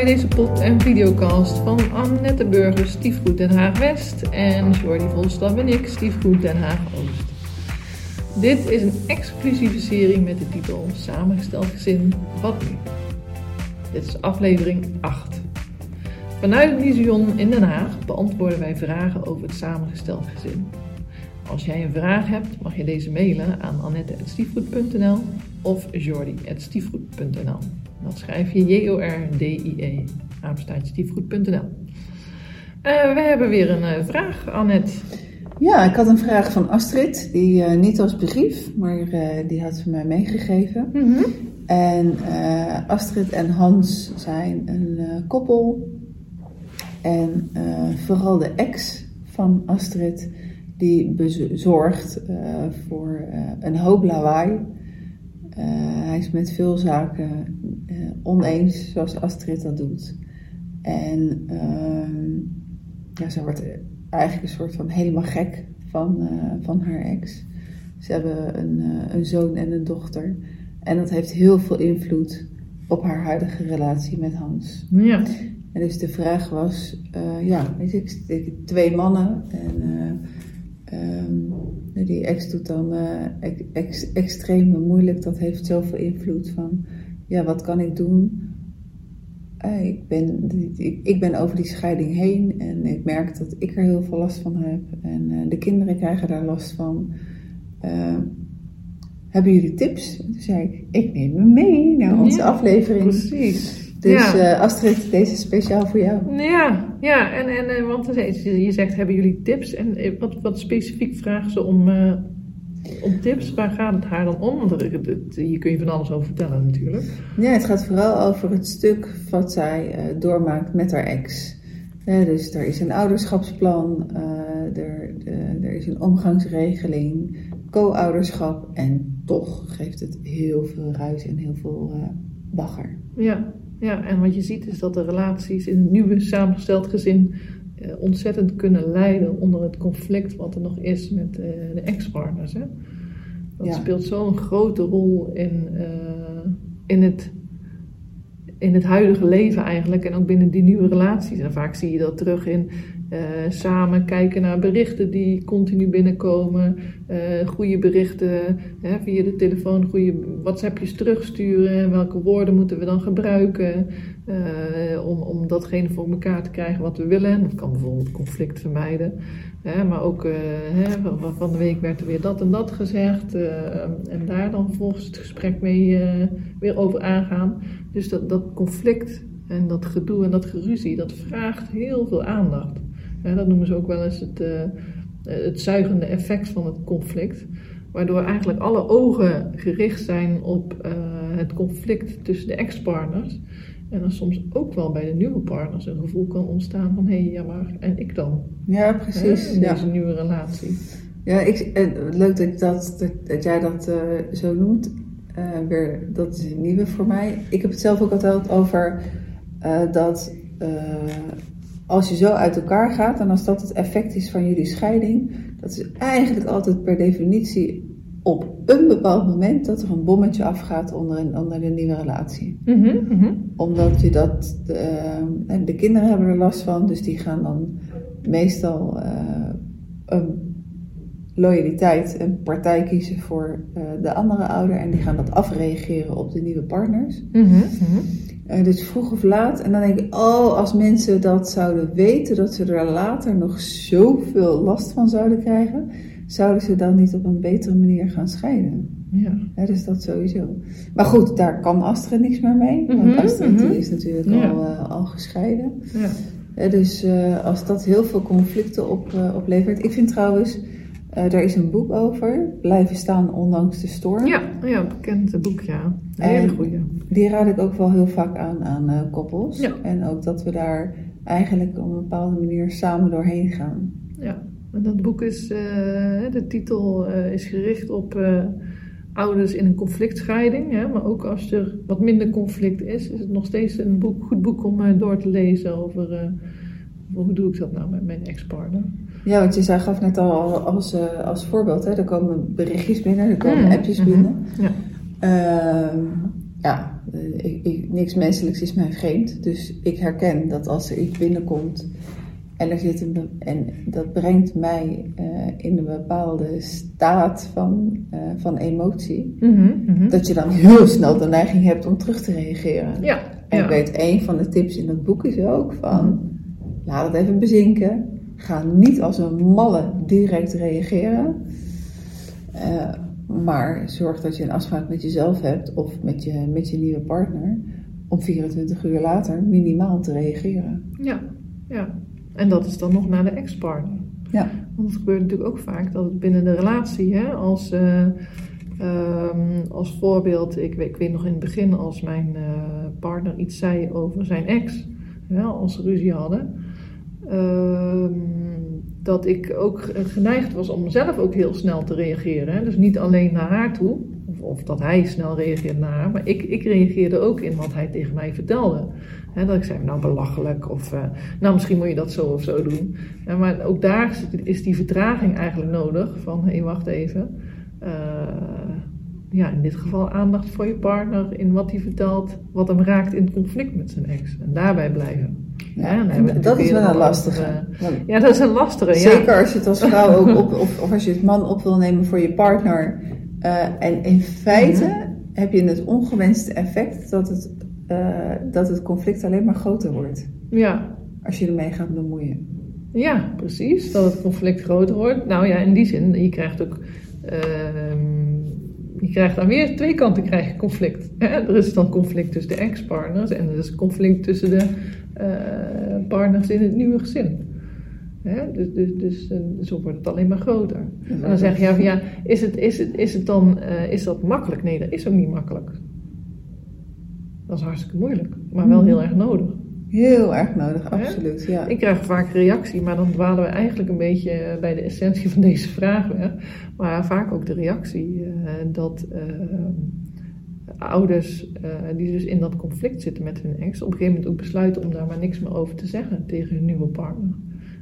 Bij deze pod- en videocast van Annette Burger, Stiefgoed Den Haag West en Jordi Volstad en ik, Stiefgoed Den Haag Oost. Dit is een exclusieve serie met de titel Samengesteld gezin, wat nu? Dit is aflevering 8. Vanuit het Vision in Den Haag beantwoorden wij vragen over het samengesteld gezin. Als jij een vraag hebt, mag je deze mailen aan annette.stiefgoed.nl of jordi.stiefgoed.nl. Dat schrijf je J-O-R-D-I-E, apenstaartje stiefgoed.nl. Eh, we hebben weer een eh, vraag, Annette. Ja, ik had een vraag van Astrid, die eh, niet als brief, maar die had ze mij meegegeven. En eh, Astrid en Hans zijn een koppel. En vooral de ex van Astrid, die bezorgt voor een hoop lawaai. Eh, hij is met veel zaken eh, oneens, zoals Astrid dat doet. En ehm, ja, ze wordt eigenlijk een soort van helemaal gek van, eh, van haar ex. Ze hebben een, een zoon en een dochter. En dat heeft heel veel invloed op haar huidige relatie met Hans. Ja. En dus de vraag was, eh, ja, weet ik, twee mannen en eh, ehm, die ex doet dan eh, ex, ex- extreem moeilijk. Dat heeft zoveel invloed van, ja, wat kan ik doen? Eh, ik, ben, ik, ben over die scheiding heen en ik merk dat ik er heel veel last van heb. En eh, de kinderen krijgen daar last van. Hebben jullie tips? En toen zei ik, ik neem hem mee naar onze Ja, aflevering. Precies. Dus ja. eh, Astrid, deze is speciaal voor jou. Ja, ja, en, en eh, want je zegt, hebben jullie tips? En eh, wat, wat specifiek vragen ze om, om tips? Waar gaat het haar dan om? Want er- hier kun je van alles over vertellen natuurlijk. Ja, het gaat vooral over het stuk wat zij doormaakt met haar ex. Dus er is een ouderschapsplan, er, de- er is een omgangsregeling, co-ouderschap en toch geeft het heel veel ruis en heel veel bagger. Ja, ja, en wat je ziet is dat de relaties in het nieuwe samengesteld gezin eh, ontzettend kunnen lijden onder het conflict wat er nog is met eh, de ex-partners. Hè? Dat Ja. speelt zo'n grote rol in, eh, in, het, in het huidige leven eigenlijk en ook binnen die nieuwe relaties. En vaak zie je dat terug in eh, samen kijken naar berichten die continu binnenkomen, eh, goede berichten hè, via de telefoon, goede WhatsAppjes terugsturen. En welke woorden moeten we dan gebruiken eh, om, om datgene voor elkaar te krijgen wat we willen. En dat kan bijvoorbeeld conflict vermijden. Hè, maar ook hè, van, de week werd er weer dat en dat gezegd. en daar dan vervolgens het gesprek mee weer over aangaan. Dus dat, dat conflict en dat gedoe en dat geruzie, dat vraagt heel veel aandacht. Dat noemen ze ook wel eens het, eh, het zuigende effect van het conflict. Waardoor eigenlijk alle ogen gericht zijn op eh, het conflict tussen de ex-partners. En dan soms ook wel bij de nieuwe partners een gevoel kan ontstaan van... hé, hey, ja maar, en ik dan? Ja, Hè, precies. in Ja, deze nieuwe relatie. ja ik, eh, leuk dat, dat, dat, dat jij dat zo noemt. Weer, dat is een nieuwe voor mij. Ik heb het zelf ook altijd over dat als je zo uit elkaar gaat en als dat het effect is van jullie scheiding, dat is eigenlijk altijd per definitie op een bepaald moment dat er een bommetje afgaat onder, een, onder de nieuwe relatie. Mhm, mhm. Omdat je dat, de, eh, de kinderen hebben er last van, dus die gaan dan meestal eh, een loyaliteit, een partij kiezen voor eh, de andere ouder en die gaan dat afreageren op de nieuwe partners. Mhm. Dus vroeg of laat. En dan denk ik, oh, als mensen dat zouden weten, dat ze er later nog zoveel last van zouden krijgen, zouden ze dan niet op een betere manier gaan scheiden. Ja. Ja, dus dat sowieso. Maar goed, daar kan Astrid niks meer mee. Want Mhm, Astrid mhm. is natuurlijk Ja. al, eh, al gescheiden. Ja. Eh, dus als dat heel veel conflicten op, oplevert. Ik vind trouwens, eh daar is een boek over. Blijven staan ondanks de storm. Ja, ja, bekend boek, ja. Een hele goeie. Die raad ik ook wel heel vaak aan aan eh, koppels. Ja. En ook dat we daar eigenlijk op een bepaalde manier samen doorheen gaan. Ja, en dat boek is, eh, de titel is gericht op ouders in een conflictscheiding. Hè? Maar ook als er wat minder conflict is, is het nog steeds een boek, goed boek om door te lezen over, over hoe doe ik dat nou met mijn ex-partner. Ja, want je zei, gaf net al als, eh, als voorbeeld, hè, er komen berichtjes binnen, er komen Mhm, appjes mhm. binnen. Ja. Ehm, ja, ik, ik, niks menselijks is mij vreemd. Dus ik herken dat als er iets binnenkomt en, er zit een, en dat brengt mij uh, in een bepaalde staat van, uh, van emotie, Mhm, mhm. dat je dan heel snel de neiging hebt om terug te reageren. Ja, En ja. ik weet, een van de tips in dat boek is ook van, laat het even bezinken. Ga niet als een malle direct reageren. Eh, maar zorg dat je een afspraak met jezelf hebt of met je, met je nieuwe partner om 24 uur later minimaal te reageren. ja, ja. En dat is dan nog naar de ex-partner. Ja, Want het gebeurt natuurlijk ook vaak dat het binnen de relatie, hè, als, eh, ehm, als voorbeeld, ik, weet- ik weet nog in het begin als mijn eh, partner iets zei over zijn ex, hè, als ze ruzie hadden, dat ik ook geneigd was om zelf ook heel snel te reageren. Hè. Dus niet alleen naar haar toe, of, of dat hij snel reageerde naar haar, maar ik, ik reageerde ook in wat hij tegen mij vertelde. Hè, dat ik zei, nou belachelijk, of eh, nou misschien moet je dat zo of zo doen. Maar ook daar is- die vertraging eigenlijk nodig. Van hé, wacht even. Eh, ja, in dit geval aandacht voor je partner in wat hij vertelt, wat hem raakt in het conflict met zijn ex. En daarbij blijven. Ja. Dat is wel een lastige. over, Want Ja, dat is een lastige. Ja. Zeker als je het als vrouw ook op, of, of als je het man op wil nemen voor je partner. Eh, en in feite heb je het ongewenste effect dat het, eh, dat het conflict alleen maar groter wordt. Ja. Als je ermee gaat bemoeien. ja, precies. Dat het conflict groter wordt. Nou ja, in die zin, je krijgt ook. ehm, je krijgt aan weer twee kanten krijg je conflict. Er is dan conflict tussen de ex-partners en er is conflict tussen de eh, partners in het nieuwe gezin. Hè? Dus, dus, dus eh, zo wordt het alleen maar groter. En dan zeg je ja, van, ja is, het, is, het, is het dan eh, is dat makkelijk? Nee, dat is ook niet makkelijk. Dat is hartstikke moeilijk, maar wel heel erg nodig. Heel erg nodig, absoluut. Ja. Ik krijg vaak reactie, maar dan dwalen we eigenlijk een beetje bij de essentie van deze vraag weg. Maar vaak ook de reactie eh, dat eh, ouders eh, die dus in dat conflict zitten met hun ex, op een gegeven moment ook besluiten om daar maar niks meer over te zeggen tegen hun nieuwe partner.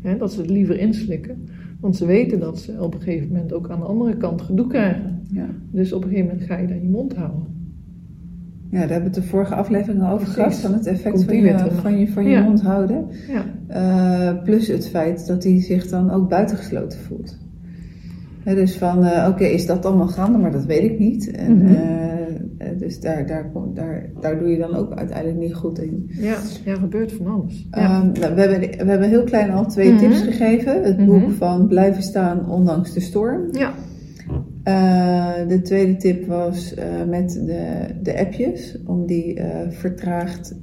Hè, dat ze het liever inslikken, want ze weten dat ze op een gegeven moment ook aan de andere kant gedoe krijgen. Ja. Dus op een gegeven moment ga je dan je mond houden. Ja, daar hebben we het de vorige aflevering al over gehad. Van het effect Komt van je, van je, van je Ja. mond houden. Ja, Eh, plus het feit dat hij zich dan ook buitengesloten voelt. Dus van, eh, oké, is dat allemaal gaande? Maar dat weet ik niet. En, Mhm. eh, dus daar, daar, daar, daar doe je dan ook uiteindelijk niet goed in. ja, ja gebeurt van alles. Ja. Ehm, nou, we, hebben, we hebben heel klein al twee Mhm. tips gegeven. Het Mhm. boek van Blijven staan ondanks de storm. ja. Eh, de tweede tip was eh, met de, de appjes, om die eh, vertraagd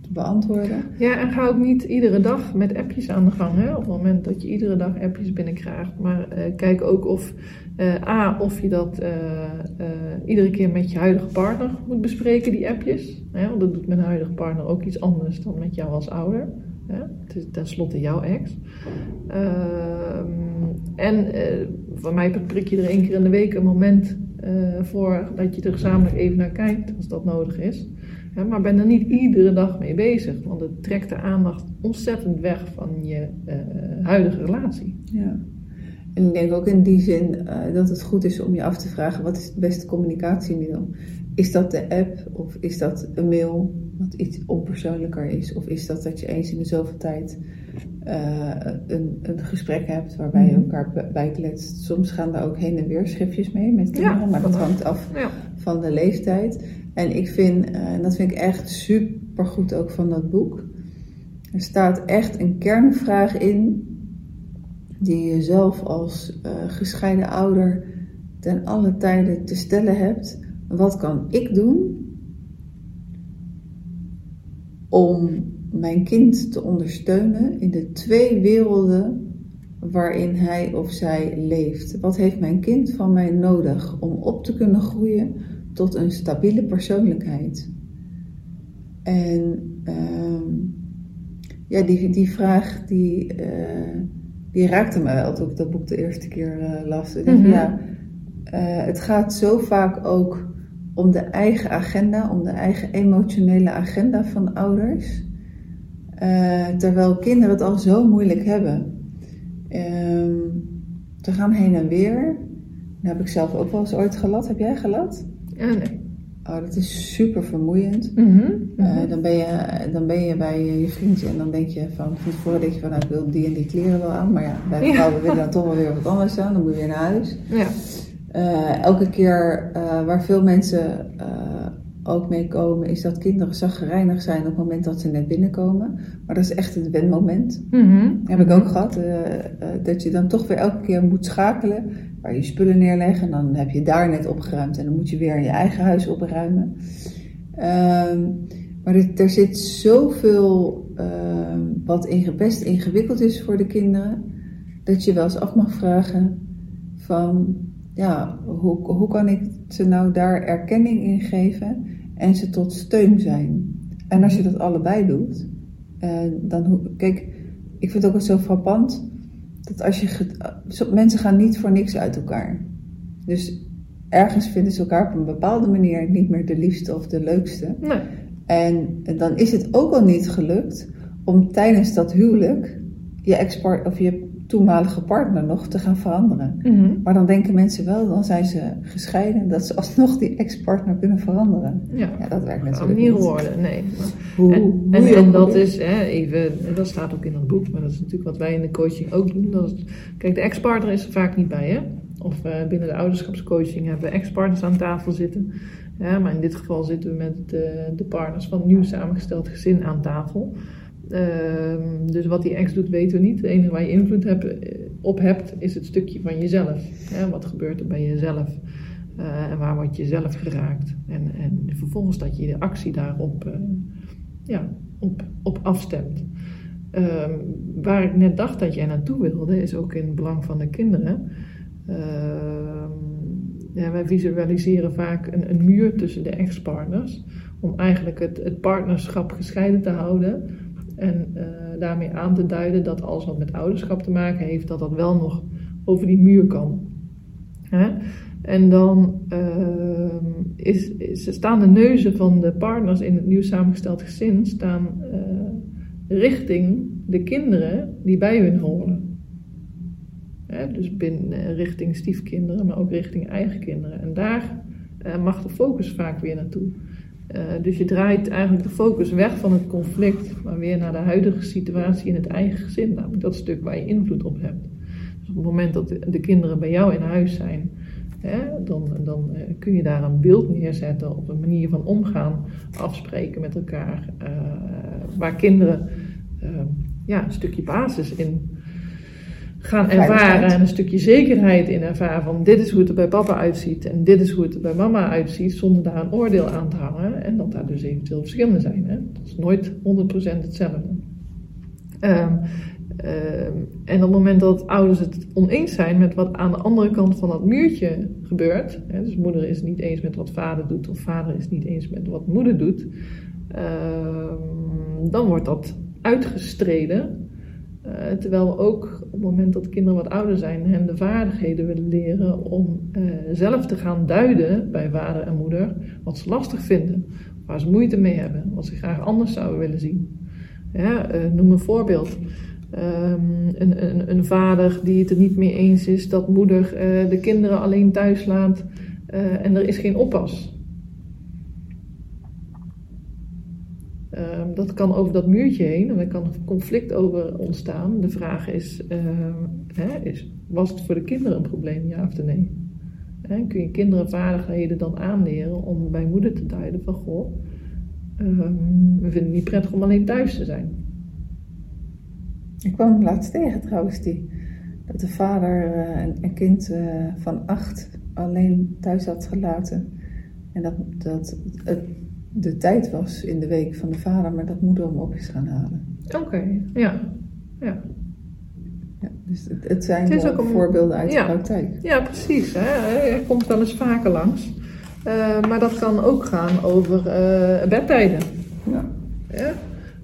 te beantwoorden. Ja, en ga ook niet iedere dag met appjes aan de gang. Hè? Op het moment dat je iedere dag appjes binnenkrijgt. Maar kijk ook of, A, of je dat iedere keer met je huidige partner moet bespreken, die appjes. Want dat doet mijn huidige partner ook iets anders dan met jou als ouder. Hè? Het is tenslotte jouw ex. Ehm, en eh van mij prik je er één keer in de week een moment eh, voor dat je er gezamenlijk even naar kijkt, als dat nodig is. Maar ben er niet iedere dag mee bezig, want het trekt de aandacht ontzettend weg van je eh, huidige relatie. Ja. En ik denk ook in die zin dat het goed is om je af te vragen: wat is het beste communicatiemiddel? Is dat de app of is dat een mail, wat iets onpersoonlijker is? Of is dat dat je eens in de zoveel tijd eh, een, een gesprek hebt waarbij je Mhm. elkaar bijkletst? Soms gaan daar ook heen en weer schriftjes mee met kinderen, Ja, maar dat hangt af Ja, van de leeftijd. En ik vind, eh, en dat vind ik echt super goed ook van dat boek. Er staat echt een kernvraag in die je zelf als eh, gescheiden ouder ten alle tijden te stellen hebt. Wat kan ik doen om mijn kind te ondersteunen in de twee werelden waarin hij of zij leeft? Wat heeft mijn kind van mij nodig om op te kunnen groeien tot een stabiele persoonlijkheid? En ehm, ja, die, die vraag die, eh, die raakte me wel toen ik dat boek de eerste keer eh, las. Mhm. ja, eh, het gaat zo vaak ook om de eigen agenda, om de eigen emotionele agenda van ouders. Eh, terwijl kinderen het al zo moeilijk hebben. Ehm, ze gaan heen en weer. Dat heb ik zelf ook wel eens ooit gelat. Heb jij gelat? ja nee. Oh, dat is super vermoeiend. Mhm, Eh, mhm. dan, ben je, dan ben je bij je vriendje en dan denk je van, van tevoren denk je van, nou, ik wil die en die kleren wel aan. Maar ja, bij Ja. vrouwen willen dan toch wel weer wat anders aan. Dan moet je weer naar huis. ja. Eh, elke keer eh, waar veel mensen eh, ook mee komen, is dat kinderen zaggerijnig zijn op het moment dat ze net binnenkomen. Maar dat is echt het wenmoment. Mhm. Heb ik ook gehad. eh, eh, dat je dan toch weer elke keer moet schakelen. Waar je spullen neerleggen. En dan heb je daar net opgeruimd. En dan moet je weer in je eigen huis opruimen. Ehm, maar er, er zit zoveel ehm, wat inge- best ingewikkeld is voor de kinderen. Dat je wel eens af mag vragen van... Ja, hoe, hoe kan ik ze nou daar erkenning in geven en ze tot steun zijn? En als je dat allebei doet, eh, dan... hoe- Kijk, ik vind het ook wel zo frappant dat als je. mensen gaan niet voor niks uit elkaar. Dus ergens vinden ze elkaar op een bepaalde manier niet meer de liefste of de leukste. Nee. En dan is het ook al niet gelukt om tijdens dat huwelijk je ex-partner of je toenmalige partner nog te gaan veranderen. Mhm. Maar dan denken mensen wel, dan zijn ze gescheiden, dat ze alsnog die ex-partner kunnen veranderen. Ja. Ja, dat werkt natuurlijk niet niet. worden, nee. Hoe, En, hoe en, dat is hè, even, en dat staat ook in dat boek, maar dat is natuurlijk wat wij in de coaching ook doen. Dat is, kijk, de ex-partner is er vaak niet bij, hè? Of eh, binnen de ouderschapscoaching hebben we ex-partners aan tafel zitten. Ja, maar in dit geval zitten we met de, de partners van een nieuw samengesteld gezin aan tafel. Ehm, dus wat die ex doet, weten we niet. Het enige waar je invloed eh, op hebt, is het stukje van jezelf. Hè? Wat gebeurt er bij jezelf? Eh, en waar word je zelf geraakt? En, en vervolgens dat je de actie daarop eh, ja, op, op afstemt. Ehm, waar ik net dacht dat jij naartoe wilde, is ook in het belang van de kinderen. Ehm, ja, wij visualiseren vaak een, een muur tussen de ex-partners. Om eigenlijk het, het partnerschap gescheiden te houden. En eh, daarmee aan te duiden dat alles wat met ouderschap te maken heeft, dat dat wel nog over die muur kan. Hè? En dan ehm, is, is, staan de neuzen van de partners in het nieuw samengesteld gezin staan, eh, richting de kinderen die bij hun horen. Hè, dus binnen, eh, richting stiefkinderen, maar ook richting eigen kinderen. En daar eh, mag de focus vaak weer naartoe. Eh, dus je draait eigenlijk de focus weg van het conflict, maar weer naar de huidige situatie in het eigen gezin. Namelijk dat stuk waar je invloed op hebt. Dus op het moment dat de, de kinderen bij jou in huis zijn, hè, dan, dan eh, kun je daar een beeld neerzetten op een manier van omgaan, afspreken met elkaar, eh, waar kinderen ja, een stukje basis in gaan ervaren en een stukje zekerheid in ervaren van dit is hoe het er bij papa uitziet en dit is hoe het er bij mama uitziet, zonder daar een oordeel aan te hangen en dat daar dus eventueel verschillen zijn. Hè? Dat is nooit 100% hetzelfde. Ehm, ehm, en op het moment dat ouders het oneens zijn met wat aan de andere kant van dat muurtje gebeurt, hè, dus moeder is niet eens met wat vader doet of vader is niet eens met wat moeder doet, ehm, dan wordt dat uitgestreden. Eh, terwijl we ook op het moment dat kinderen wat ouder zijn, hen de vaardigheden willen leren om eh, zelf te gaan duiden bij vader en moeder wat ze lastig vinden, waar ze moeite mee hebben, wat ze graag anders zouden willen zien. Ja, eh, noem een voorbeeld. Ehm, een, een, een vader die het er niet mee eens is dat moeder de kinderen alleen thuis laat en er is geen oppas. Ehm, dat kan over dat muurtje heen en er kan een conflict over ontstaan. De vraag is, ehm, hè, is was het voor de kinderen een probleem, ja of nee? Hè, kun je kinderen vaardigheden dan aanleren om bij moeder te duiden van goh, ehm, we vinden het niet prettig om alleen thuis te zijn. Ik kwam laatst tegen trouwens, die, dat de vader eh, een, een kind eh, van acht alleen thuis had gelaten. En dat, dat het de tijd was in de week van de vader, maar dat moeder hem op is gaan halen. Oké, ja. ja. Ja, dus het, het zijn Het is wel ook een- voorbeelden uit ja. de praktijk. Ja, precies. Hè. Hij komt wel eens vaker langs. Eh, maar dat kan ook gaan over eh, bedtijden.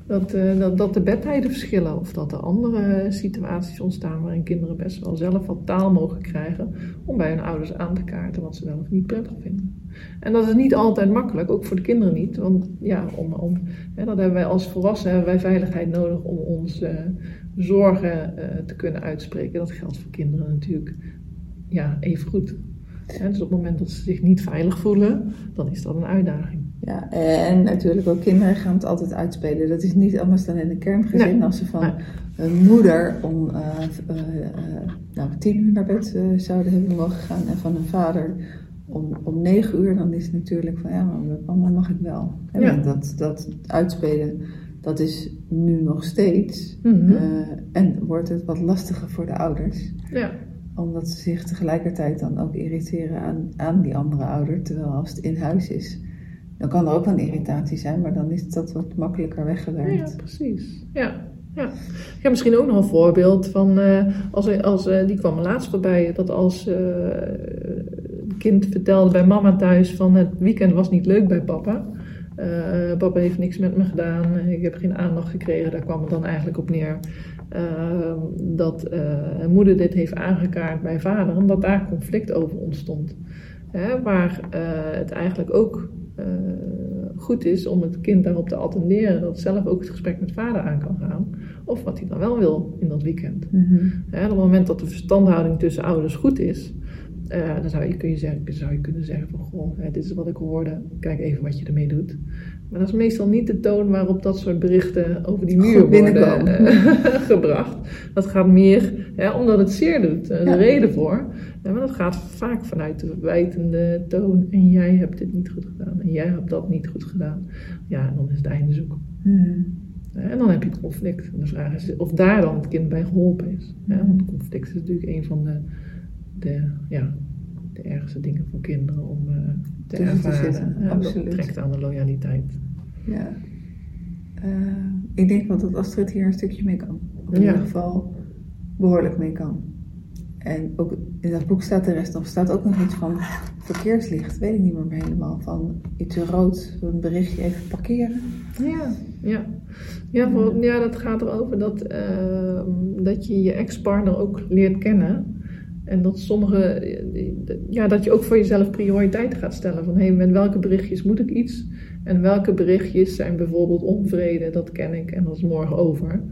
Dat, eh, dat, dat de bedtijden verschillen of dat er andere situaties ontstaan waarin kinderen best wel zelf wat taal mogen krijgen om bij hun ouders aan te kaarten wat ze wel of niet prettig vinden. En dat is niet altijd makkelijk, ook voor de kinderen niet, want ja, om, om, hè, dat hebben wij als volwassenen hebben wij veiligheid nodig om onze eh, zorgen eh, te kunnen uitspreken. Dat geldt voor kinderen natuurlijk ja, even goed. dus op het moment dat ze zich niet veilig voelen, dan is dat een uitdaging. Ja, en natuurlijk ook kinderen gaan het altijd uitspelen. Dat is niet anders dan in een kerngezin. Als ze van een moeder om uh, nou, tien uur naar bed zouden hebben mogen gaan en van een vader om, om negen uur, dan is het natuurlijk van ja, maar mama mag ik wel. En dat, dat uitspelen, dat is nu nog steeds. Mhm. en wordt het wat lastiger voor de ouders. Ja omdat ze zich tegelijkertijd dan ook irriteren aan, aan die andere ouder. Terwijl als het in huis is, dan kan er ook een irritatie zijn, maar dan is dat wat makkelijker weggewerkt. Ja, precies. Ja. Ja. Ik heb misschien ook nog een voorbeeld van, uh, als, als, uh, die kwam laatst voorbij, dat als uh, kind vertelde bij mama thuis van het weekend was niet leuk bij papa. papa heeft niks met me gedaan, ik heb geen aandacht gekregen, daar kwam het dan eigenlijk op neer. Ehm, dat moeder dit heeft aangekaart bij vader, omdat daar conflict over ontstond. Hè, waar het eigenlijk ook uh, goed is om het kind daarop te attenderen dat zelf ook het gesprek met vader aan kan gaan. Of wat hij dan wel wil in dat weekend. Mm -hmm. hè, op het moment dat de verstandhouding tussen ouders goed is, uh, dan zou je, kun je zeggen, zou je kunnen zeggen van, goh, dit is wat ik hoorde, kijk even wat je ermee doet. Maar dat is meestal niet de toon waarop dat soort berichten over die muur worden uh, gebracht. Dat gaat meer omdat het zeer doet, uh, de reden voor. maar dat gaat vaak vanuit de verwijtende toon. En jij hebt dit niet goed gedaan. En jij hebt dat niet goed gedaan. Ja, en dan is het einde zoek. Hmm. En dan heb je conflict. En de vraag is of daar dan het kind bij geholpen is. want conflict is natuurlijk een van de de, ja, de ergste dingen voor kinderen om uh, te ervaren. Te Absoluut. trekt aan de loyaliteit. Ja. Uh, ik denk wel dat Astrid hier een stukje mee kan. Of in ieder geval behoorlijk mee kan. En ook in dat boek staat de rest nog, staat ook nog iets van verkeerslicht. Weet ik niet meer helemaal. Van iets rood, een berichtje even parkeren. Ja, ja. Ja, voor, ja dat gaat erover dat, uh, dat je je ex-partner ook leert kennen. En dat sommige, ja, dat je ook voor jezelf prioriteiten gaat stellen. Van hé, hey, met welke berichtjes moet ik iets? En welke berichtjes zijn bijvoorbeeld onvrede, dat ken ik en dat is morgen over.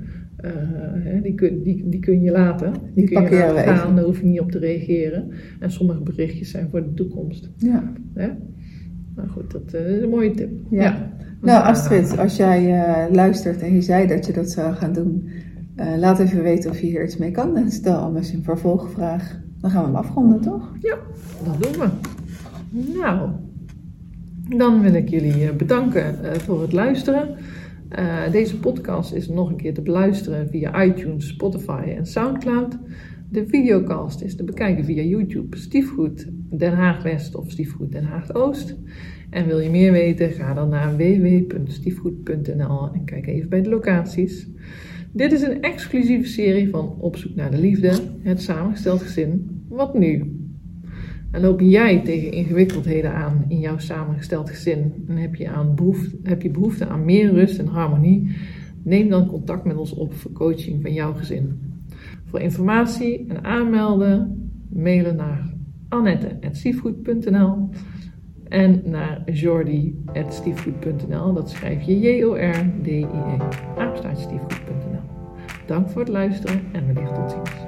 Uh, hè, die, kun, die, die kun je laten. Die, die kun je laten gaan, daar hoef je niet op te reageren. En sommige berichtjes zijn voor de toekomst. Ja. Hè? Nou goed, dat uh, is een mooie tip. Ja. ja. Nou Astrid, als jij uh, luistert en je zei dat je dat zou gaan doen, laat even weten of je hier iets mee kan. En stel anders een vervolgvraag. Dan gaan we afronden, toch? Ja, dat doen we. Nou, dan wil ik jullie eh, bedanken eh, voor het luisteren. Uh, deze podcast is nog een keer te beluisteren via iTunes, Spotify en Soundcloud. De videocast is te bekijken via YouTube, Stiefgoed Den Haag West of Stiefgoed Den Haag Oost. En wil je meer weten, ga dan naar www.stiefgoed.nl en kijk even bij de locaties. Dit is een exclusieve serie van Op zoek naar de liefde, het samengesteld gezin. Wat nu? En loop jij tegen ingewikkeldheden aan in jouw samengesteld gezin en heb je, aan behoefte, heb je behoefte aan meer rust en harmonie? Neem dan contact met ons op voor coaching van jouw gezin. Voor informatie en aanmelden, mailen naar annette.stiefgoed.nl en naar jordi.stiefgoed.nl. Dat schrijf je J-O-R-D-I-E. Apenstaartstiefgoed.nl. Dank voor het luisteren en wellicht tot ziens.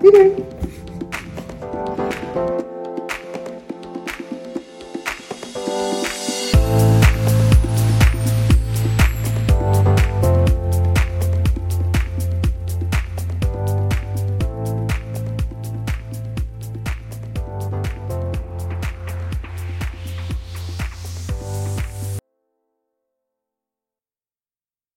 Doei doei!